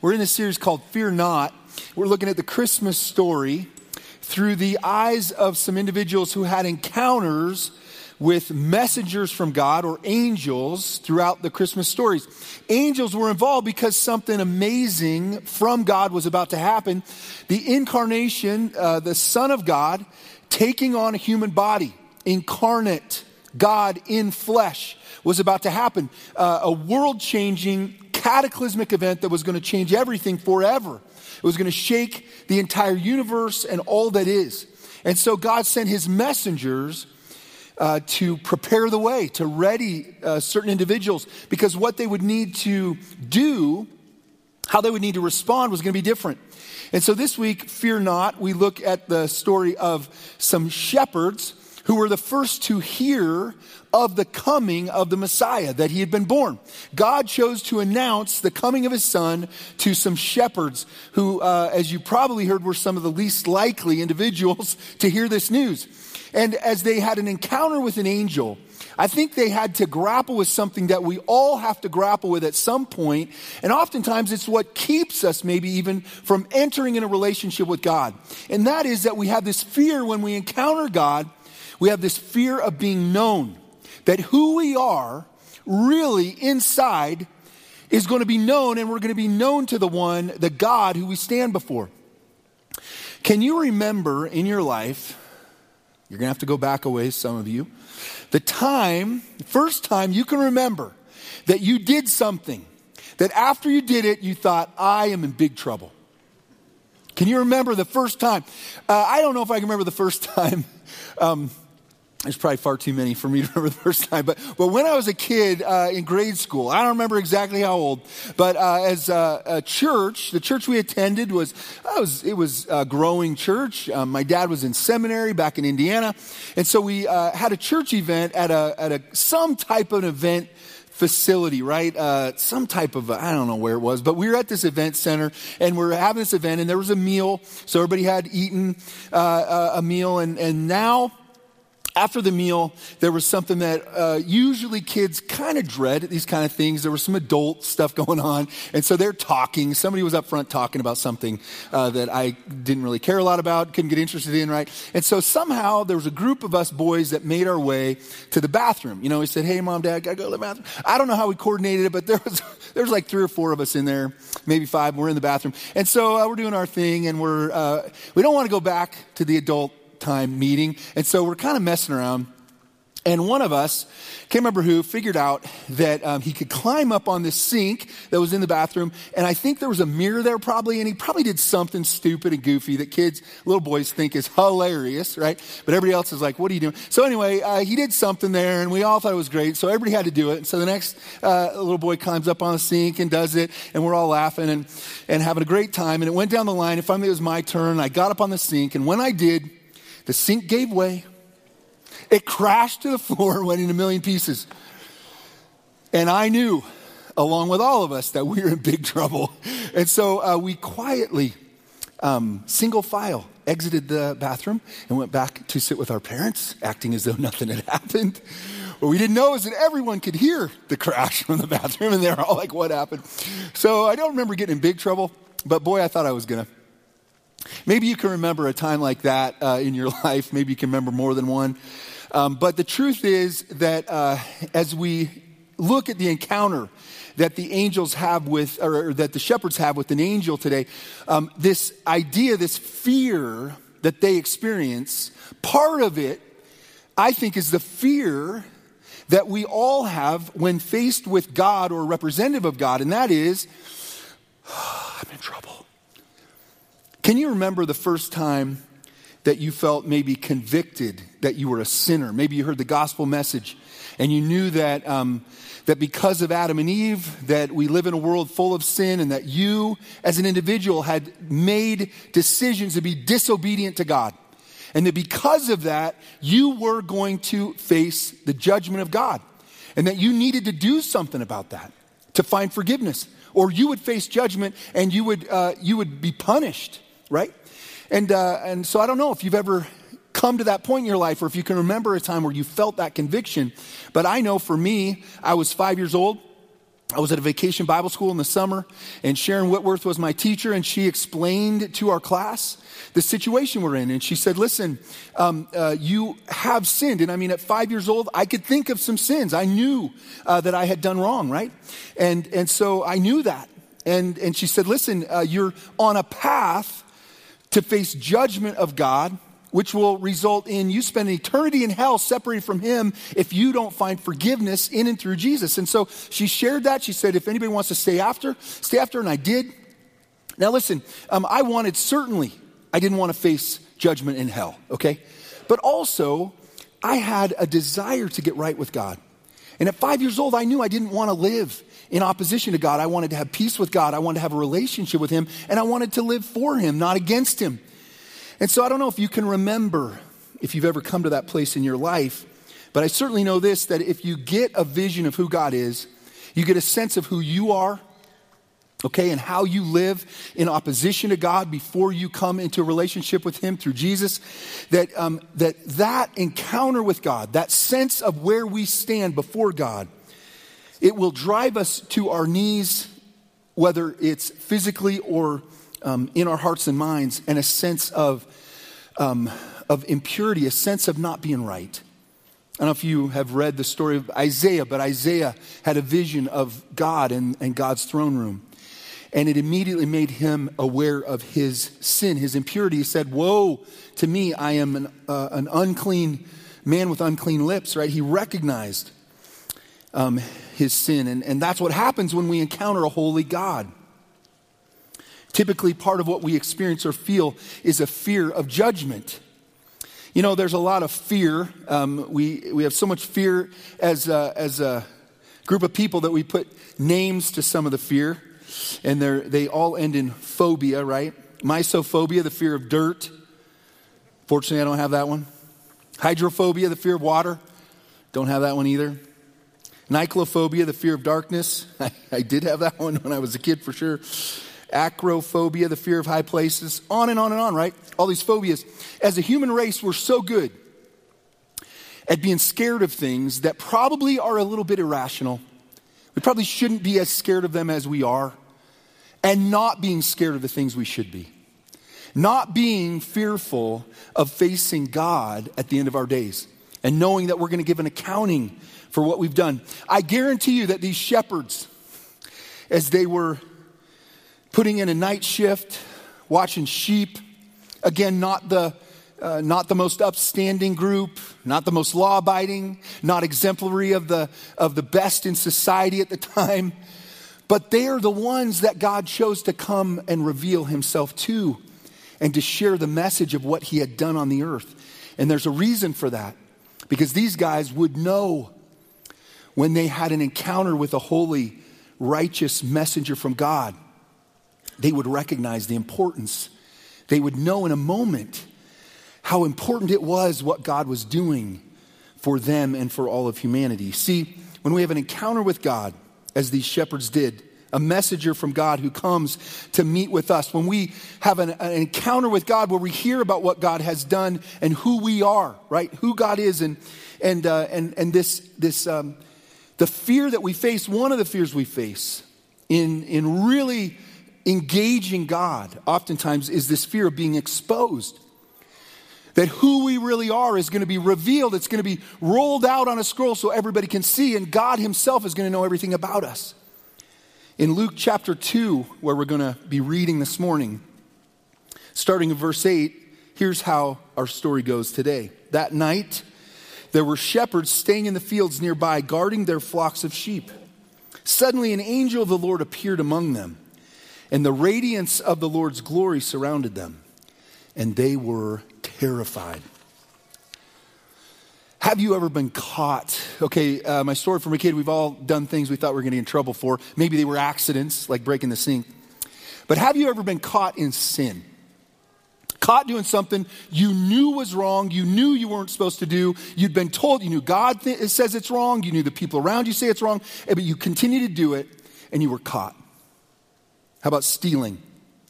We're in a series called Fear Not. We're looking at the Christmas story through the eyes of some individuals who had encounters with messengers from God or angels throughout the Christmas stories. Angels were involved because something amazing from God was about to happen. The incarnation, uh, the Son of God, taking on a human body, incarnate God in flesh was about to happen. Uh, a world changing, cataclysmic event that was going to change everything forever. It was going to shake the entire universe and all that is. And so God sent his messengers uh, to prepare the way, to ready uh, certain individuals, because what they would need to do, how they would need to respond, was going to be different. And so this week, fear not, we look at the story of some shepherds who were the first to hear of the coming of the Messiah, that he had been born. God chose to announce the coming of his son to some shepherds who, uh, as you probably heard, were some of the least likely individuals to hear this news. And as they had an encounter with an angel, I think they had to grapple with something that we all have to grapple with at some point, And oftentimes it's what keeps us maybe even from entering in a relationship with God. And that is that we have this fear when we encounter God we have this fear of being known, that who we are really inside is going to be known, and we're going to be known to the one, the God who we stand before. Can you remember in your life, you're going to have to go back a ways, some of you, the time, the first time you can remember that you did something, that after you did it, you thought, I am in big trouble. Can you remember the first time? Uh, I don't know if I can remember the first time. Um, there's probably far too many for me to remember the first time. But, but when I was a kid uh, in grade school, I don't remember exactly how old, but uh, as a, a, church, the church we attended was, was it was a growing church. Um, my dad was in seminary back in Indiana. And so we uh, had a church event at, a, at a, some type of event facility, right? Uh, some type of, I don't know where it was, but we were at this event center and we are having this event and there was a meal. So everybody had eaten uh, a meal and, and now after the meal, there was something that uh, usually kids kind of dread these kind of things. There was some adult stuff going on. And so they're talking. Somebody was up front talking about something uh, that I didn't really care a lot about, couldn't get interested in, right? And so somehow there was a group of us boys that made our way to the bathroom. You know, we said, hey, mom, dad, gotta go to the bathroom. I don't know how we coordinated it, but there was, there was like three or four of us in there, maybe five. We're in the bathroom. And so uh, we're doing our thing and we're, uh, we don't want to go back to the adult time meeting. And so we're kind of messing around. And one of us, can't remember who, figured out that um, he could climb up on this sink that was in the bathroom. And I think there was a mirror there probably. And he probably did something stupid and goofy that kids, little boys think is hilarious, right? But everybody else is like, what are you doing? So anyway, uh, he did something there and we all thought it was great. So everybody had to do it. And so the next uh, little boy climbs up on the sink and does it. And we're all laughing and, and having a great time. And it went down the line. And finally it was my turn. I got up on the sink. And when I did, the sink gave way. It crashed to the floor went in a million pieces. And I knew, along with all of us, that we were in big trouble. And so uh, we quietly, um, single file, exited the bathroom and went back to sit with our parents, acting as though nothing had happened. What we didn't know is that everyone could hear the crash from the bathroom, and they're all like, What happened? So I don't remember getting in big trouble, but boy, I thought I was going to. Maybe you can remember a time like that uh, in your life. Maybe you can remember more than one. Um, but the truth is that uh, as we look at the encounter that the angels have with, or, that the shepherds have with an angel today, um, this idea, this fear that they experience, part of it, I think, is the fear that we all have when faced with God or representative of God, and that is, oh, I'm in trouble. Can you remember the first time that you felt maybe convicted that you were a sinner? Maybe you heard the gospel message and you knew that, um, that because of Adam and Eve, that we live in a world full of sin and that you as an individual had made decisions to be disobedient to God. And that because of that, you were going to face the judgment of God. And that you needed to do something about that to find forgiveness. Or you would face judgment and you would, uh, you would be punished right? And, uh, and so I don't know if you've ever come to that point in your life or if you can remember a time where you felt that conviction. But I know for me, I was five years old I was at a vacation Bible school in the summer, and Sharon Whitworth was my teacher, and she explained to our class the situation we're in. And she said, Listen, um, uh, you have sinned. And I mean, at five years old, I could think of some sins. I knew uh, that I had done wrong, right? And, and so I knew that. And, and she said, Listen, uh, you're on a path to face judgment of God which will result in you spending eternity in hell separated from him if you don't find forgiveness in and through Jesus. And so she shared that. She said, if anybody wants to stay after, stay after. And I did. Now listen, um, I wanted certainly, I didn't want to face judgment in hell, okay? But also, I had a desire to get right with God. And at five years old, I knew I didn't want to live in opposition to God. I wanted to have peace with God. I wanted to have a relationship with Him. And I wanted to live for Him, not against Him. And so I don't know if you can remember if you've ever come to that place in your life, but I certainly know this that if you get a vision of who God is, you get a sense of who you are, okay, and how you live in opposition to God before you come into a relationship with Him through Jesus, that, um, that that encounter with God, that sense of where we stand before God, it will drive us to our knees, whether it's physically or um, in our hearts and minds and a sense of, um, of impurity, a sense of not being right. I don't know if you have read the story of Isaiah, but Isaiah had a vision of God and, and God's throne room. And it immediately made him aware of his sin, his impurity. He said, Woe to me, I am an, uh, an unclean man with unclean lips, right? He recognized um, his sin. And, and that's what happens when we encounter a holy God. Typically, part of what we experience or feel is a fear of judgment. You know, there's a lot of fear. Um, we, we have so much fear as a, as a group of people that we put names to some of the fear, and they all end in phobia, right? Mysophobia, the fear of dirt. Fortunately, I don't have that one. Hydrophobia, the fear of water. Don't have that one either. Nyctophobia, the fear of darkness. I, I did have that one when I was a kid for sure acrophobia, the fear of high places, on and on and on, right? All these phobias. As a human race, we're so good at being scared of things that probably are a little bit irrational. We probably shouldn't be as scared of them as we are, and not being scared of the things we should be. Not being fearful of facing God at the end of our days and knowing that we're going to give an accounting for what we've done. I guarantee you that these shepherds, as they were putting in a night shift, watching sheep. Again, not the, uh, not the most upstanding group, not the most law abiding, not exemplary of the, of the best in society at the time. But they are the ones that God chose to come and reveal himself to and to share the message of what he had done on the earth. And there's a reason for that because these guys would know when they had an encounter with a holy, righteous messenger from God they would recognize the importance. They would know in a moment how important it was what God was doing for them and for all of humanity. See, when we have an encounter with God, as these shepherds did, a messenger from God who comes to meet with us, when we have an, an, encounter with God where we hear about what God has done and who we are, right? Who God is, and and uh, and and this this um, the fear that we face. One of the fears we face in in really engaging God oftentimes is this fear of being exposed. That who we really are is going to be revealed. It's going to be rolled out on a scroll so everybody can see, and God Himself is going to know everything about us. In Luke chapter 2, where we're going to be reading this morning, starting in verse 8, here's how our story goes today. That night, there were shepherds staying in the fields nearby, guarding their flocks of sheep. Suddenly, an angel of the Lord appeared among them and the radiance of the Lord's glory surrounded them, and they were terrified. Have you ever been caught? Okay, uh, my story from a kid, we've all done things we thought we were going to get in trouble for. Maybe they were accidents, like breaking the sink. But have you ever been caught in sin? Caught doing something you knew was wrong, you knew you weren't supposed to do, you'd been told, you knew God th- says it's wrong, you knew the people around you say it's wrong, eh, but you continue to do it, and you were caught. How about stealing?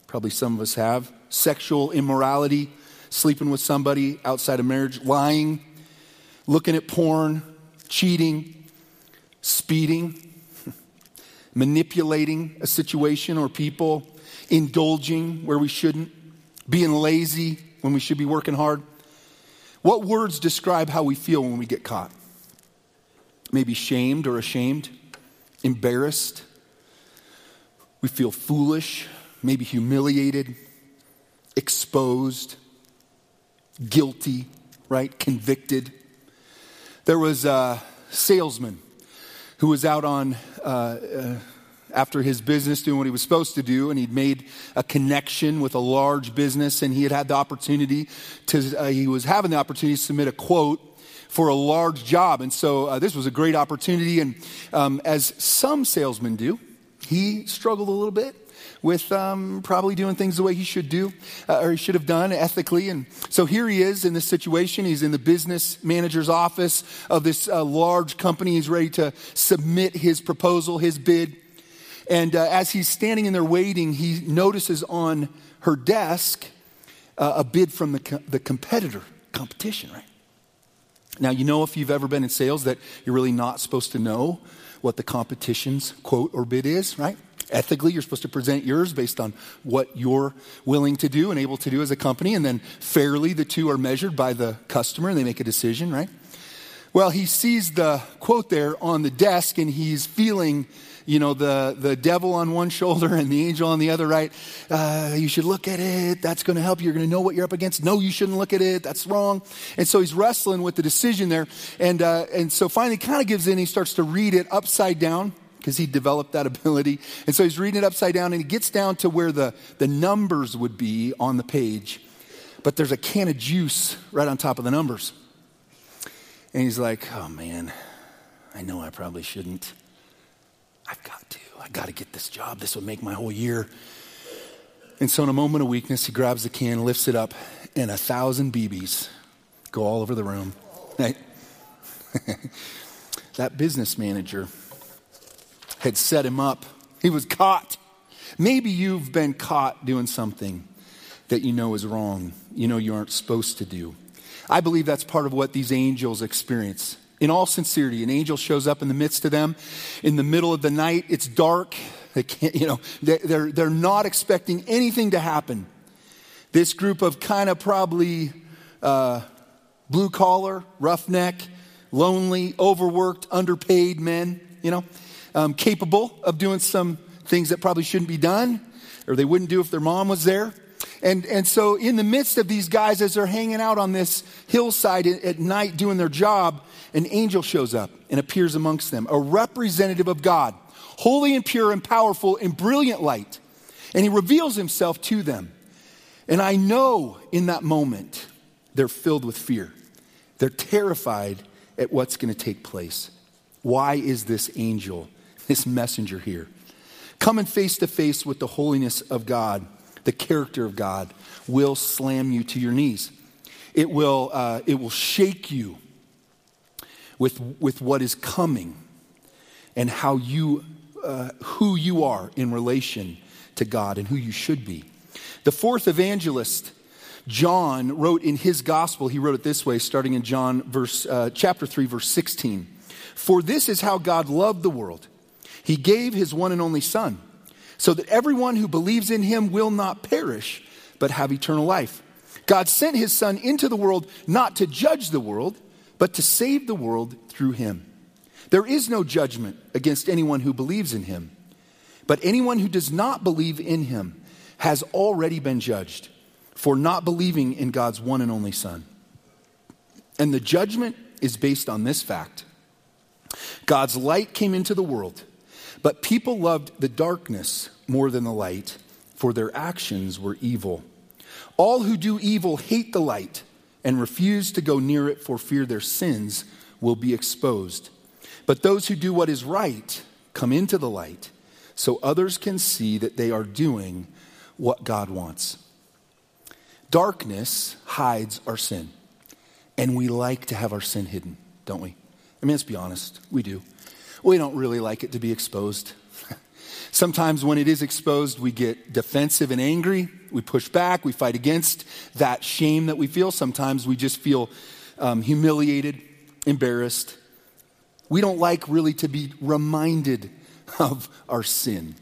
Probably some of us have. Sexual immorality, sleeping with somebody outside of marriage, lying, looking at porn, cheating, speeding. manipulating a situation or people, indulging where we shouldn't, being lazy when we should be working hard. What words describe how we feel when we get caught? Maybe shamed or ashamed, embarrassed. We feel foolish, maybe humiliated, exposed, guilty, right? Convicted. There was a salesman who was out on, uh, uh, after his business, doing what he was supposed to do, and he'd made a connection with a large business, and he had had the opportunity to, uh, he was having the opportunity to submit a quote for a large job. And so uh, this was a great opportunity. And um, as some salesmen do, he struggled a little bit with um, probably doing things the way he should do uh, or he should have done ethically. And so here he is in this situation. He's in the business manager's office of this uh, large company. He's ready to submit his proposal, his bid. And uh, as he's standing in there waiting, he notices on her desk uh, a bid from the, co- the competitor, competition, right? Now, you know, if you've ever been in sales, that you're really not supposed to know what the competition's quote or bid is, right? Ethically, you're supposed to present yours based on what you're willing to do and able to do as a company. And then fairly, the two are measured by the customer and they make a decision, right? Well, he sees the quote there on the desk and he's feeling, you know, the, the devil on one shoulder and the angel on the other, right? Uh, you should look at it. That's going to help you. You're going to know what you're up against. No, you shouldn't look at it. That's wrong. And so he's wrestling with the decision there. And, uh, and so finally kind of gives in. He starts to read it upside down because he developed that ability. And so he's reading it upside down and he gets down to where the, the numbers would be on the page. But there's a can of juice right on top of the numbers. And he's like, oh man, I know I probably shouldn't. I've got to. I got to get this job. This will make my whole year. And so, in a moment of weakness, he grabs the can, lifts it up, and a thousand BBs go all over the room. That business manager had set him up. He was caught. Maybe you've been caught doing something that you know is wrong, you know you aren't supposed to do. I believe that's part of what these angels experience. In all sincerity, an angel shows up in the midst of them in the middle of the night. It's dark. They can't, you know, they're, they're not expecting anything to happen. This group of kind of probably uh, blue collar, roughneck, lonely, overworked, underpaid men, you know, um, capable of doing some things that probably shouldn't be done or they wouldn't do if their mom was there. And, and so, in the midst of these guys, as they're hanging out on this hillside at night doing their job, an angel shows up and appears amongst them, a representative of God, holy and pure and powerful in brilliant light. And he reveals himself to them. And I know in that moment, they're filled with fear. They're terrified at what's going to take place. Why is this angel, this messenger here? Coming face to face with the holiness of God the character of God will slam you to your knees. It will, uh, it will shake you with, with what is coming and how you, uh, who you are in relation to God and who you should be. The fourth evangelist, John, wrote in his gospel, he wrote it this way, starting in John verse, uh, chapter 3, verse 16. For this is how God loved the world. He gave his one and only Son so that everyone who believes in him will not perish, but have eternal life. God sent his Son into the world not to judge the world, but to save the world through him. There is no judgment against anyone who believes in him, but anyone who does not believe in him has already been judged for not believing in God's one and only Son. And the judgment is based on this fact God's light came into the world but people loved the darkness more than the light, for their actions were evil. All who do evil hate the light and refuse to go near it for fear their sins will be exposed. But those who do what is right come into the light so others can see that they are doing what God wants. Darkness hides our sin, and we like to have our sin hidden, don't we? I mean, let's be honest, we do we don't really like it to be exposed. Sometimes when it is exposed, we get defensive and angry. We push back. We fight against that shame that we feel. Sometimes we just feel um, humiliated, embarrassed. We don't like really to be reminded of our sin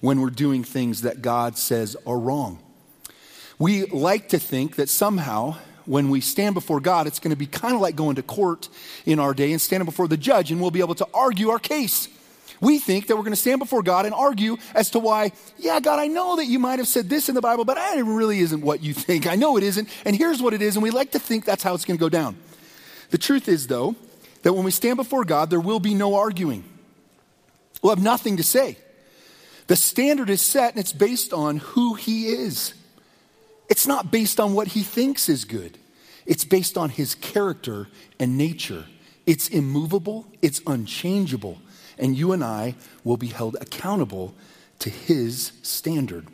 when we're doing things that God says are wrong. We like to think that somehow when we stand before God, it's going to be kind of like going to court in our day and standing before the judge, and we'll be able to argue our case. We think that we're going to stand before God and argue as to why, yeah, God, I know that you might have said this in the Bible, but it really isn't what you think. I know it isn't, and here's what it is, and we like to think that's how it's going to go down. The truth is, though, that when we stand before God, there will be no arguing. We'll have nothing to say. The standard is set, and it's based on who He is. It's not based on what He thinks is good, it's based on His character and nature. It's immovable, it's unchangeable and you and I will be held accountable to his standard.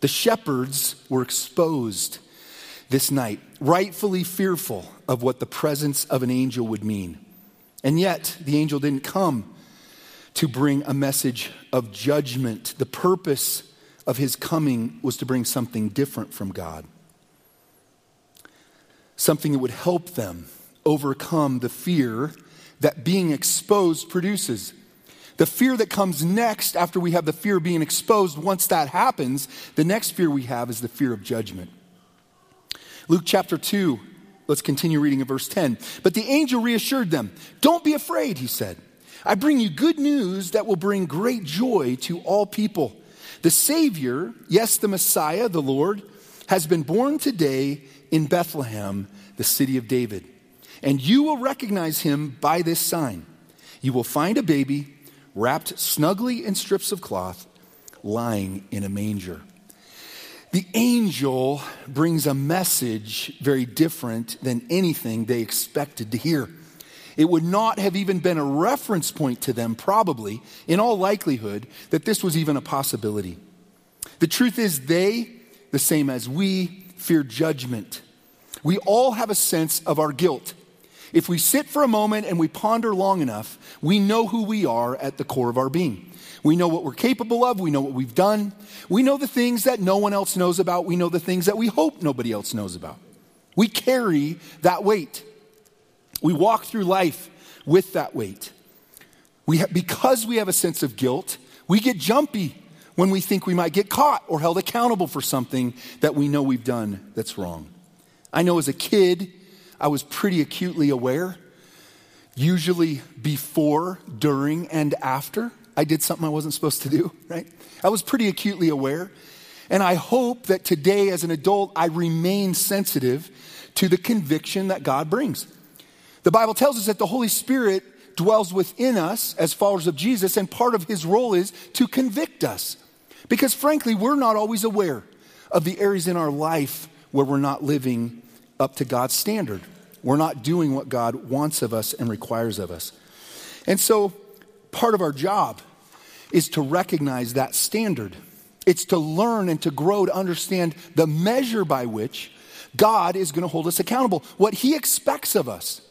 The shepherds were exposed this night, rightfully fearful of what the presence of an angel would mean. And yet, the angel didn't come to bring a message of judgment. The purpose of his coming was to bring something different from God, something that would help them overcome the fear that being exposed produces. The fear that comes next after we have the fear of being exposed, once that happens, the next fear we have is the fear of judgment. Luke chapter 2, let's continue reading in verse 10. But the angel reassured them, Don't be afraid, he said. I bring you good news that will bring great joy to all people. The Savior, yes, the Messiah, the Lord, has been born today in Bethlehem, the city of David. And you will recognize him by this sign. You will find a baby wrapped snugly in strips of cloth, lying in a manger. The angel brings a message very different than anything they expected to hear. It would not have even been a reference point to them, probably, in all likelihood, that this was even a possibility. The truth is, they, the same as we, fear judgment. We all have a sense of our guilt. If we sit for a moment and we ponder long enough, we know who we are at the core of our being. We know what we're capable of. We know what we've done. We know the things that no one else knows about. We know the things that we hope nobody else knows about. We carry that weight. We walk through life with that weight. We ha- because we have a sense of guilt, we get jumpy when we think we might get caught or held accountable for something that we know we've done that's wrong. I know as a kid, I was pretty acutely aware, usually before, during, and after I did something I wasn't supposed to do, right? I was pretty acutely aware. And I hope that today, as an adult, I remain sensitive to the conviction that God brings. The Bible tells us that the Holy Spirit dwells within us as followers of Jesus, and part of his role is to convict us. Because frankly, we're not always aware of the areas in our life where we're not living up to God's standard. We're not doing what God wants of us and requires of us. And so, part of our job is to recognize that standard. It's to learn and to grow to understand the measure by which God is going to hold us accountable, what He expects of us.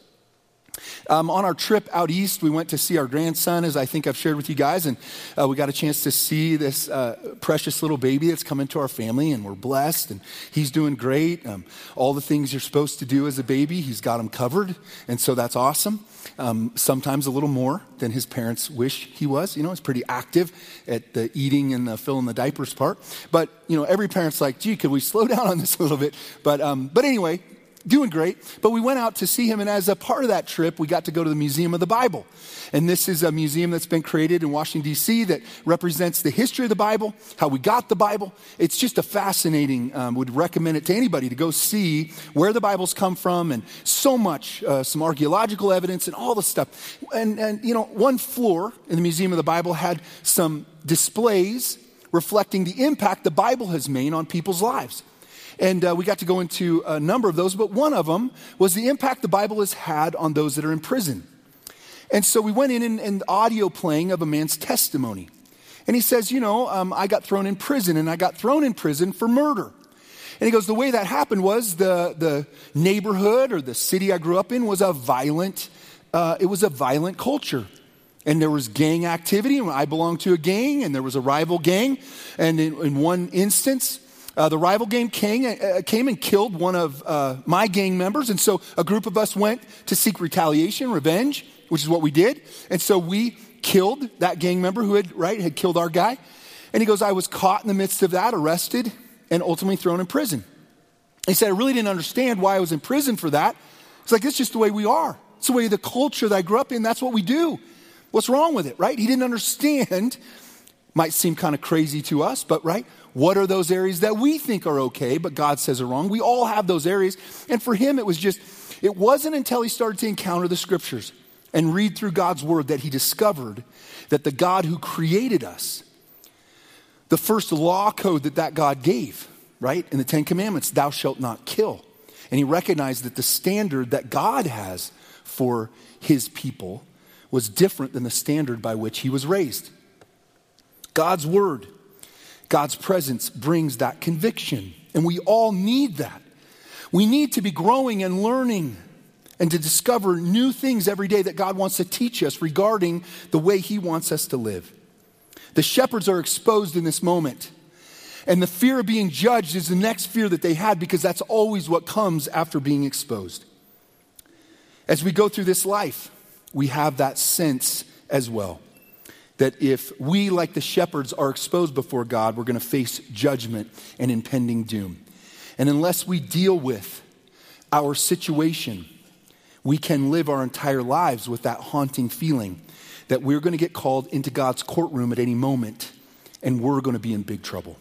Um, on our trip out east, we went to see our grandson, as I think I've shared with you guys, and uh, we got a chance to see this uh, precious little baby that's come into our family, and we're blessed, and he's doing great. Um, all the things you're supposed to do as a baby, he's got them covered, and so that's awesome. Um, sometimes a little more than his parents wish he was. You know, he's pretty active at the eating and the filling the diapers part. But, you know, every parent's like, gee, could we slow down on this a little bit? But, um, but anyway, doing great. But we went out to see him, and as a part of that trip, we got to go to the Museum of the Bible. And this is a museum that's been created in Washington, D.C., that represents the history of the Bible, how we got the Bible. It's just a fascinating, um, would recommend it to anybody to go see where the Bibles come from and so much, uh, some archaeological evidence and all the stuff. And, and, you know, one floor in the Museum of the Bible had some displays reflecting the impact the Bible has made on people's lives. And uh, we got to go into a number of those, but one of them was the impact the Bible has had on those that are in prison. And so we went in and, and audio playing of a man's testimony. And he says, You know, um, I got thrown in prison, and I got thrown in prison for murder. And he goes, The way that happened was the, the neighborhood or the city I grew up in was a violent, uh, it was a violent culture. And there was gang activity. And I belonged to a gang, and there was a rival gang. And in, in one instance, uh, the rival gang came, uh, came and killed one of uh, my gang members. And so a group of us went to seek retaliation, revenge, which is what we did. And so we killed that gang member who had, right, had killed our guy. And he goes, I was caught in the midst of that, arrested, and ultimately thrown in prison. He said, I really didn't understand why I was in prison for that. It's like, it's just the way we are. It's the way the culture that I grew up in, that's what we do. What's wrong with it, right? He didn't understand. Might seem kind of crazy to us, but right? What are those areas that we think are okay, but God says are wrong? We all have those areas. And for him, it was just, it wasn't until he started to encounter the scriptures and read through God's word that he discovered that the God who created us, the first law code that that God gave, right, in the Ten Commandments, thou shalt not kill. And he recognized that the standard that God has for his people was different than the standard by which he was raised. God's word, God's presence brings that conviction. And we all need that. We need to be growing and learning and to discover new things every day that God wants to teach us regarding the way He wants us to live. The shepherds are exposed in this moment. And the fear of being judged is the next fear that they had because that's always what comes after being exposed. As we go through this life, we have that sense as well that if we, like the shepherds, are exposed before God, we're going to face judgment and impending doom. And unless we deal with our situation, we can live our entire lives with that haunting feeling that we're going to get called into God's courtroom at any moment and we're going to be in big trouble.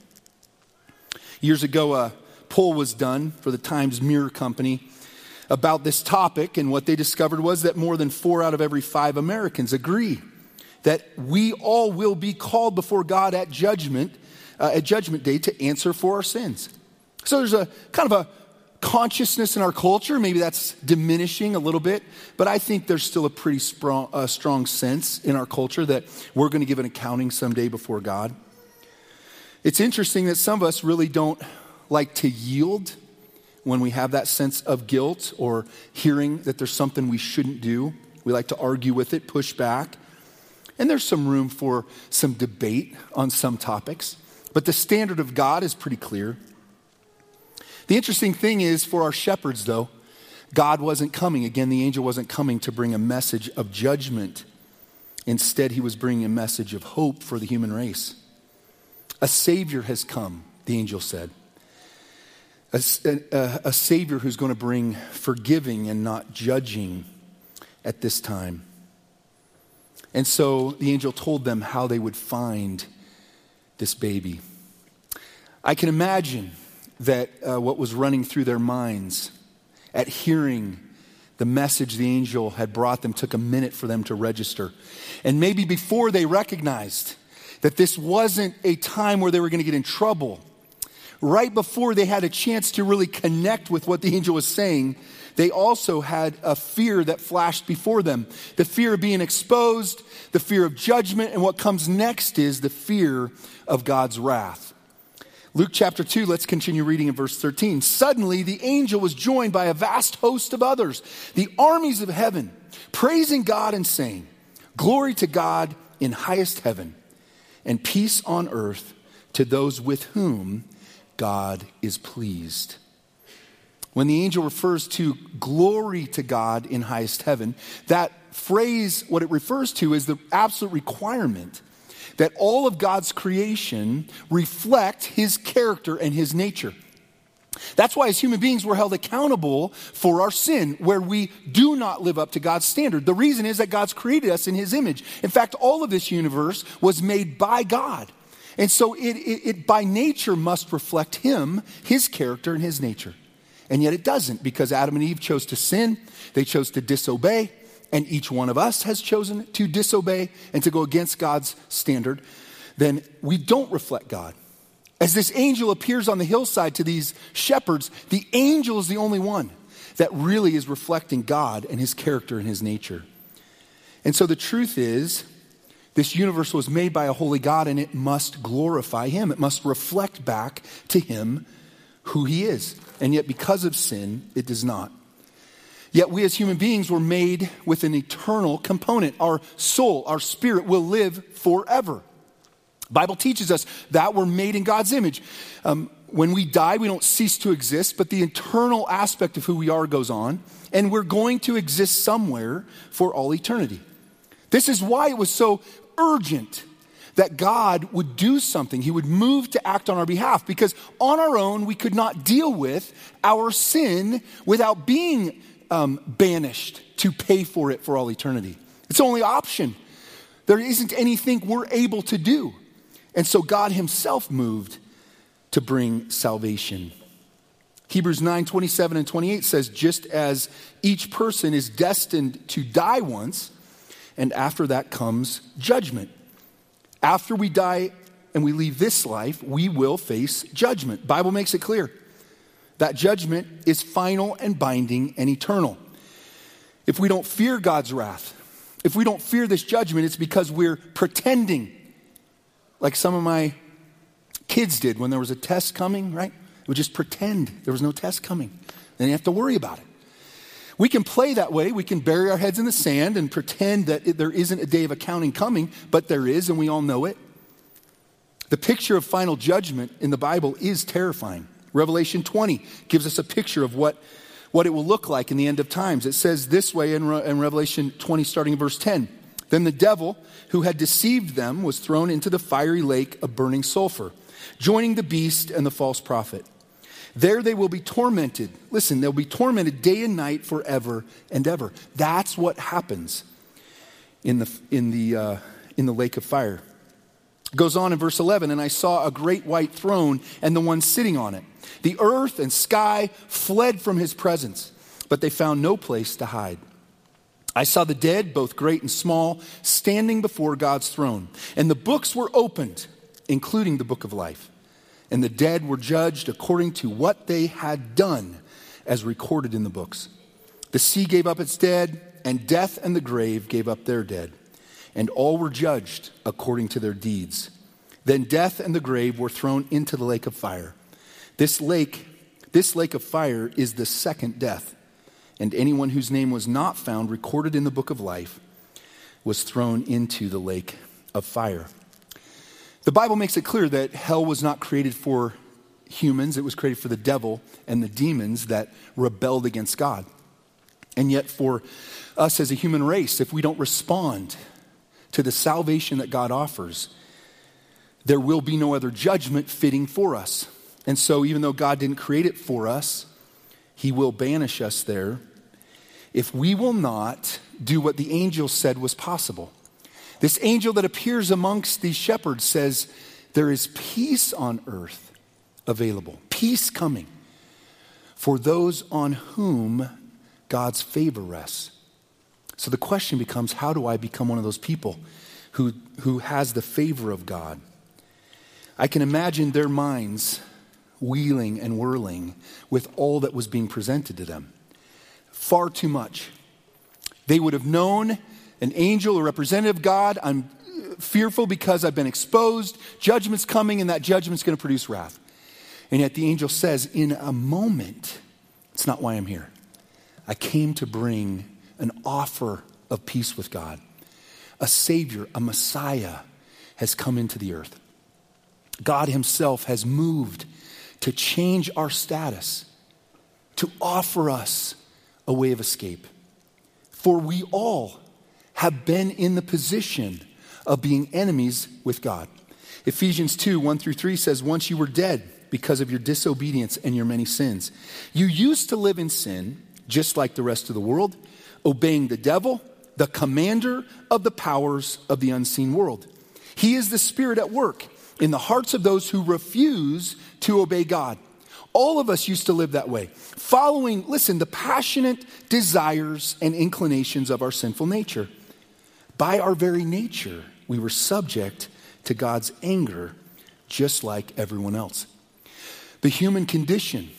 Years ago, a poll was done for the Times Mirror Company about this topic, and what they discovered was that more than four out of every five Americans agree that we all will be called before God at judgment, uh, at judgment day to answer for our sins. So there's a kind of a consciousness in our culture. Maybe that's diminishing a little bit, but I think there's still a pretty strong, uh, strong sense in our culture that we're going to give an accounting someday before God. It's interesting that some of us really don't like to yield when we have that sense of guilt or hearing that there's something we shouldn't do. We like to argue with it, push back. And there's some room for some debate on some topics. But the standard of God is pretty clear. The interesting thing is for our shepherds, though, God wasn't coming. Again, the angel wasn't coming to bring a message of judgment. Instead, he was bringing a message of hope for the human race. A Savior has come, the angel said. A, a, a Savior who's going to bring forgiving and not judging at this time. And so the angel told them how they would find this baby. I can imagine that uh, what was running through their minds at hearing the message the angel had brought them took a minute for them to register. And maybe before they recognized that this wasn't a time where they were going to get in trouble, right before they had a chance to really connect with what the angel was saying, they also had a fear that flashed before them the fear of being exposed, the fear of judgment, and what comes next is the fear of God's wrath. Luke chapter 2, let's continue reading in verse 13. Suddenly, the angel was joined by a vast host of others, the armies of heaven, praising God and saying, Glory to God in highest heaven, and peace on earth to those with whom God is pleased. When the angel refers to glory to God in highest heaven, that phrase, what it refers to is the absolute requirement that all of God's creation reflect his character and his nature. That's why, as human beings, we're held accountable for our sin, where we do not live up to God's standard. The reason is that God's created us in His image. In fact, all of this universe was made by God. And so it, it, it by nature must reflect Him, His character, and His nature. And yet it doesn't because Adam and Eve chose to sin, they chose to disobey, and each one of us has chosen to disobey and to go against God's standard, then we don't reflect God. As this angel appears on the hillside to these shepherds, the angel is the only one that really is reflecting God and his character and his nature. And so the truth is, this universe was made by a holy God and it must glorify him. It must reflect back to him who he is. And yet, because of sin, it does not. Yet we as human beings were made with an eternal component. Our soul, our spirit will live forever. Bible teaches us that we're made in God's image. Um, when we die, we don't cease to exist, but the internal aspect of who we are goes on, and we're going to exist somewhere for all eternity. This is why it was so urgent that God would do something. He would move to act on our behalf because on our own, we could not deal with our sin without being um, banished to pay for it for all eternity. It's the only option. There isn't anything we're able to do. And so God Himself moved to bring salvation. Hebrews 9 27 and 28 says, Just as each person is destined to die once, and after that comes judgment. After we die and we leave this life, we will face judgment. Bible makes it clear. That judgment is final and binding and eternal. If we don't fear God's wrath, if we don't fear this judgment, it's because we're pretending, like some of my kids did when there was a test coming, right? We just pretend there was no test coming. Then you have to worry about it. We can play that way. We can bury our heads in the sand and pretend that there isn't a day of accounting coming, but there is, and we all know it. The picture of final judgment in the Bible is terrifying. Revelation 20 gives us a picture of what, what it will look like in the end of times. It says this way in, Re- in Revelation 20, starting in verse 10. Then the devil who had deceived them was thrown into the fiery lake of burning sulfur, joining the beast and the false prophet. There they will be tormented. Listen, they'll be tormented day and night forever and ever. That's what happens in the, in the, uh, in the lake of fire. It goes on in verse 11, and I saw a great white throne and the one sitting on it. The earth and sky fled from his presence, but they found no place to hide. I saw the dead, both great and small, standing before God's throne, and the books were opened, including the book of life and the dead were judged according to what they had done, as recorded in the books. The sea gave up its dead, and death and the grave gave up their dead, and all were judged according to their deeds. Then death and the grave were thrown into the lake of fire. This lake, this lake of fire is the second death, and anyone whose name was not found recorded in the book of life was thrown into the lake of fire. The Bible makes it clear that hell was not created for humans, it was created for the devil and the demons that rebelled against God. And yet, for us as a human race, if we don't respond to the salvation that God offers, there will be no other judgment fitting for us. And so, even though God didn't create it for us, He will banish us there if we will not do what the angels said was possible. This angel that appears amongst these shepherds says, There is peace on earth available, peace coming for those on whom God's favor rests. So the question becomes how do I become one of those people who, who has the favor of God? I can imagine their minds wheeling and whirling with all that was being presented to them. Far too much. They would have known an angel, a representative of God. I'm fearful because I've been exposed. Judgment's coming, and that judgment's going to produce wrath. And yet the angel says, In a moment, it's not why I'm here. I came to bring an offer of peace with God. A Savior, a Messiah has come into the earth. God Himself has moved to change our status, to offer us a way of escape. For we all have been in the position of being enemies with God. Ephesians 2 1 through 3 says, Once you were dead because of your disobedience and your many sins. You used to live in sin, just like the rest of the world, obeying the devil, the commander of the powers of the unseen world. He is the spirit at work in the hearts of those who refuse to obey God. All of us used to live that way, following, listen, the passionate desires and inclinations of our sinful nature. By our very nature, we were subject to God's anger just like everyone else. The human condition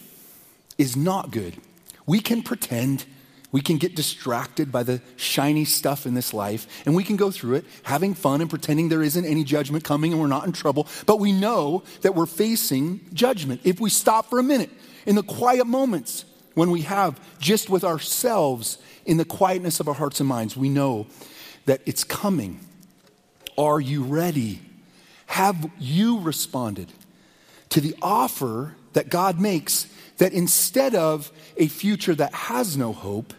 is not good. We can pretend, we can get distracted by the shiny stuff in this life, and we can go through it having fun and pretending there isn't any judgment coming and we're not in trouble. But we know that we're facing judgment if we stop for a minute in the quiet moments when we have just with ourselves in the quietness of our hearts and minds. We know that it's coming. Are you ready? Have you responded to the offer that God makes that instead of a future that has no hope,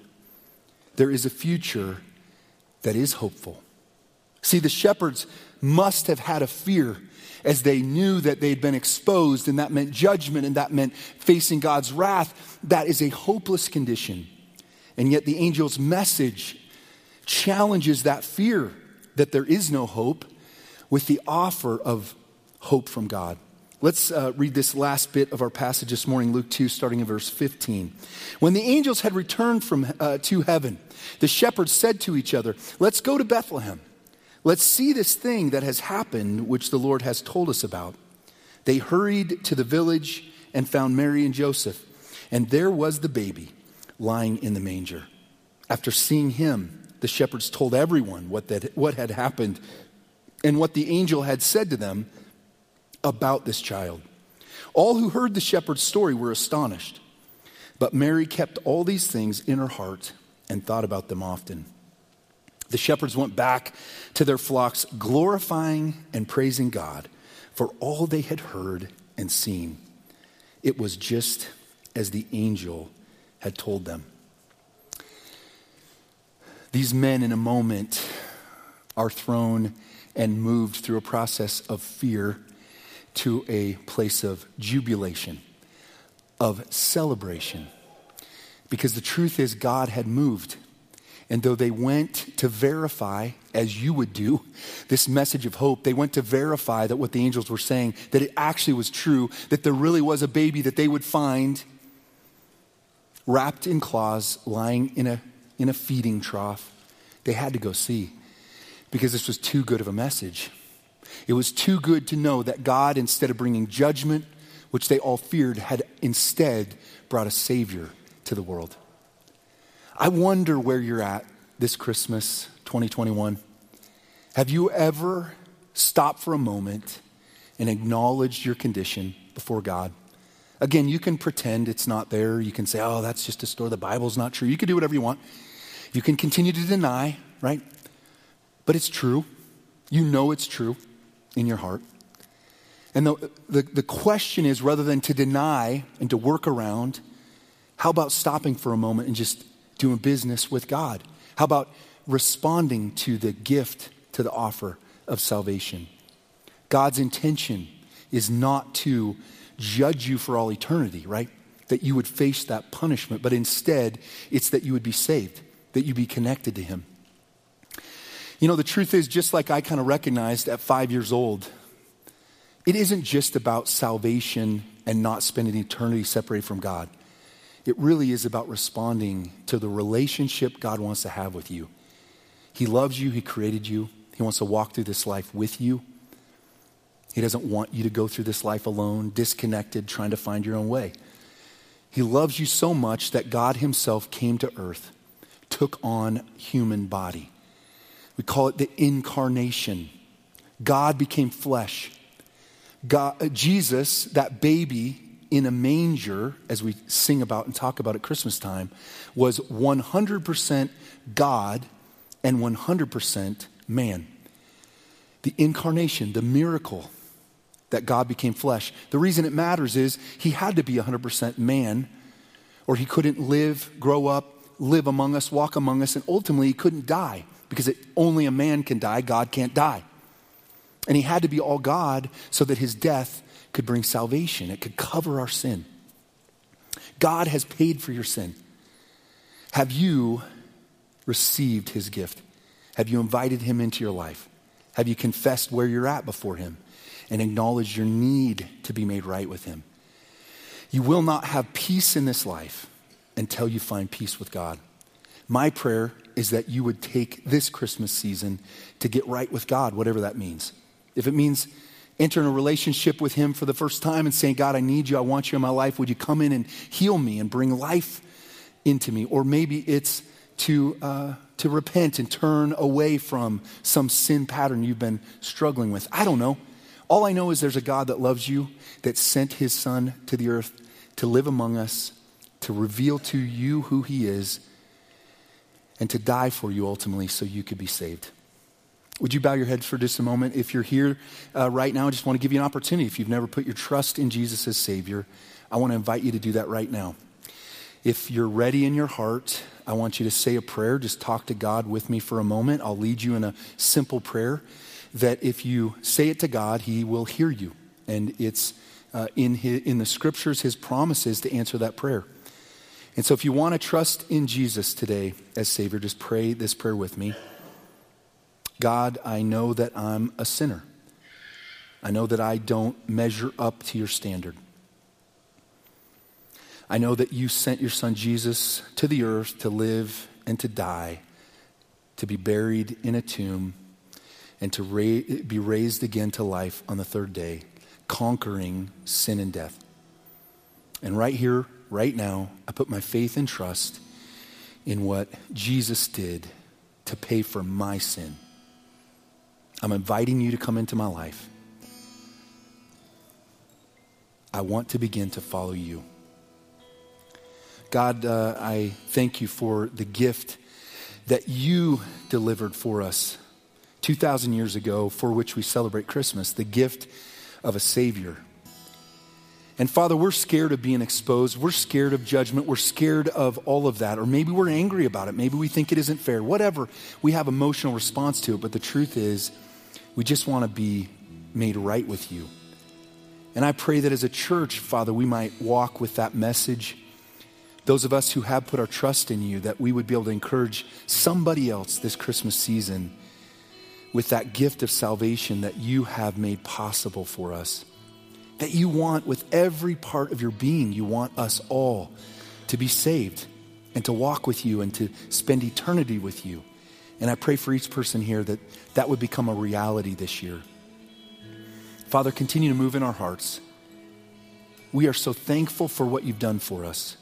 there is a future that is hopeful? See, the shepherds must have had a fear as they knew that they'd been exposed, and that meant judgment, and that meant facing God's wrath. That is a hopeless condition. And yet, the angel's message challenges that fear that there is no hope with the offer of hope from God. Let's uh, read this last bit of our passage this morning, Luke 2, starting in verse 15. When the angels had returned from, uh, to heaven, the shepherds said to each other, Let's go to Bethlehem. Let's see this thing that has happened, which the Lord has told us about. They hurried to the village and found Mary and Joseph, and there was the baby lying in the manger. After seeing him, the shepherds told everyone what, that, what had happened and what the angel had said to them about this child. All who heard the shepherd's story were astonished. But Mary kept all these things in her heart and thought about them often. The shepherds went back to their flocks, glorifying and praising God for all they had heard and seen. It was just as the angel had told them. These men, in a moment, are thrown and moved through a process of fear to a place of jubilation, of celebration. Because the truth is, God had moved. And though they went to verify, as you would do, this message of hope, they went to verify that what the angels were saying, that it actually was true, that there really was a baby that they would find wrapped in cloths, lying in a, in a feeding trough. They had to go see because this was too good of a message. It was too good to know that God, instead of bringing judgment, which they all feared, had instead brought a Savior to the world. I wonder where you're at this Christmas 2021. Have you ever stopped for a moment and acknowledged your condition before God? Again, you can pretend it's not there. You can say, oh, that's just a story. The Bible's not true. You can do whatever you want. You can continue to deny, right? But it's true. You know it's true in your heart. And the, the, the, question is rather than to deny and to work around, how about stopping for a moment and just doing business with God? How about responding to the gift, to the offer of salvation? God's intention is not to judge you for all eternity, right? That you would face that punishment, but instead, it's that you would be saved, that you be connected to Him. You know, the truth is, just like I kind of recognized at five years old, it isn't just about salvation and not spending eternity separated from God. It really is about responding to the relationship God wants to have with you. He loves you, He created you, He wants to walk through this life with you. He doesn't want you to go through this life alone, disconnected, trying to find your own way. He loves you so much that God Himself came to earth, took on human body we call it the incarnation. God became flesh. God, uh, Jesus, that baby in a manger, as we sing about and talk about at Christmas time, was 100% God and 100% man. The incarnation, the miracle that God became flesh. The reason it matters is he had to be 100% man, or he couldn't live, grow up, live among us, walk among us, and ultimately he couldn't die because it, only a man can die, God can't die. And he had to be all God so that his death could bring salvation, it could cover our sin. God has paid for your sin. Have you received his gift? Have you invited him into your life? Have you confessed where you're at before him and acknowledged your need to be made right with him? You will not have peace in this life until you find peace with God. My prayer is that you would take this Christmas season to get right with God, whatever that means. If it means entering a relationship with Him for the first time and saying, God, I need you, I want you in my life, would you come in and heal me and bring life into me? Or maybe it's to, uh, to repent and turn away from some sin pattern you've been struggling with. I don't know. All I know is there's a God that loves you, that sent His Son to the earth to live among us, to reveal to you who He is and to die for you ultimately so you could be saved. Would you bow your heads for just a moment? If you're here uh, right now, I just want to give you an opportunity. If you've never put your trust in Jesus as Savior, I want to invite you to do that right now. If you're ready in your heart, I want you to say a prayer. Just talk to God with me for a moment. I'll lead you in a simple prayer that if you say it to God, He will hear you. And it's uh, in, his, in the scriptures, His promises to answer that prayer. And so if you want to trust in Jesus today as Savior, just pray this prayer with me. God, I know that I'm a sinner. I know that I don't measure up to your standard. I know that you sent your son Jesus to the earth to live and to die, to be buried in a tomb, and to ra- be raised again to life on the third day, conquering sin and death. And right here, right now, I put my faith and trust in what Jesus did to pay for my sin. I'm inviting you to come into my life. I want to begin to follow you. God, uh, I thank you for the gift that you delivered for us 2,000 years ago, for which we celebrate Christmas, the gift of a Savior. And Father, we're scared of being exposed. We're scared of judgment. We're scared of all of that. Or maybe we're angry about it. Maybe we think it isn't fair. Whatever. We have emotional response to it. But the truth is, we just want to be made right with you. And I pray that as a church, Father, we might walk with that message. Those of us who have put our trust in you, that we would be able to encourage somebody else this Christmas season with that gift of salvation that you have made possible for us. That you want with every part of your being, you want us all to be saved and to walk with you and to spend eternity with you. And I pray for each person here that that would become a reality this year. Father, continue to move in our hearts. We are so thankful for what you've done for us.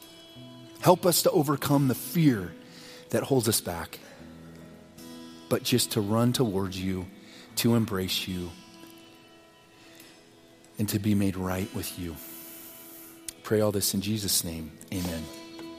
Help us to overcome the fear that holds us back, but just to run towards you, to embrace you, and to be made right with you. Pray all this in Jesus' name. Amen.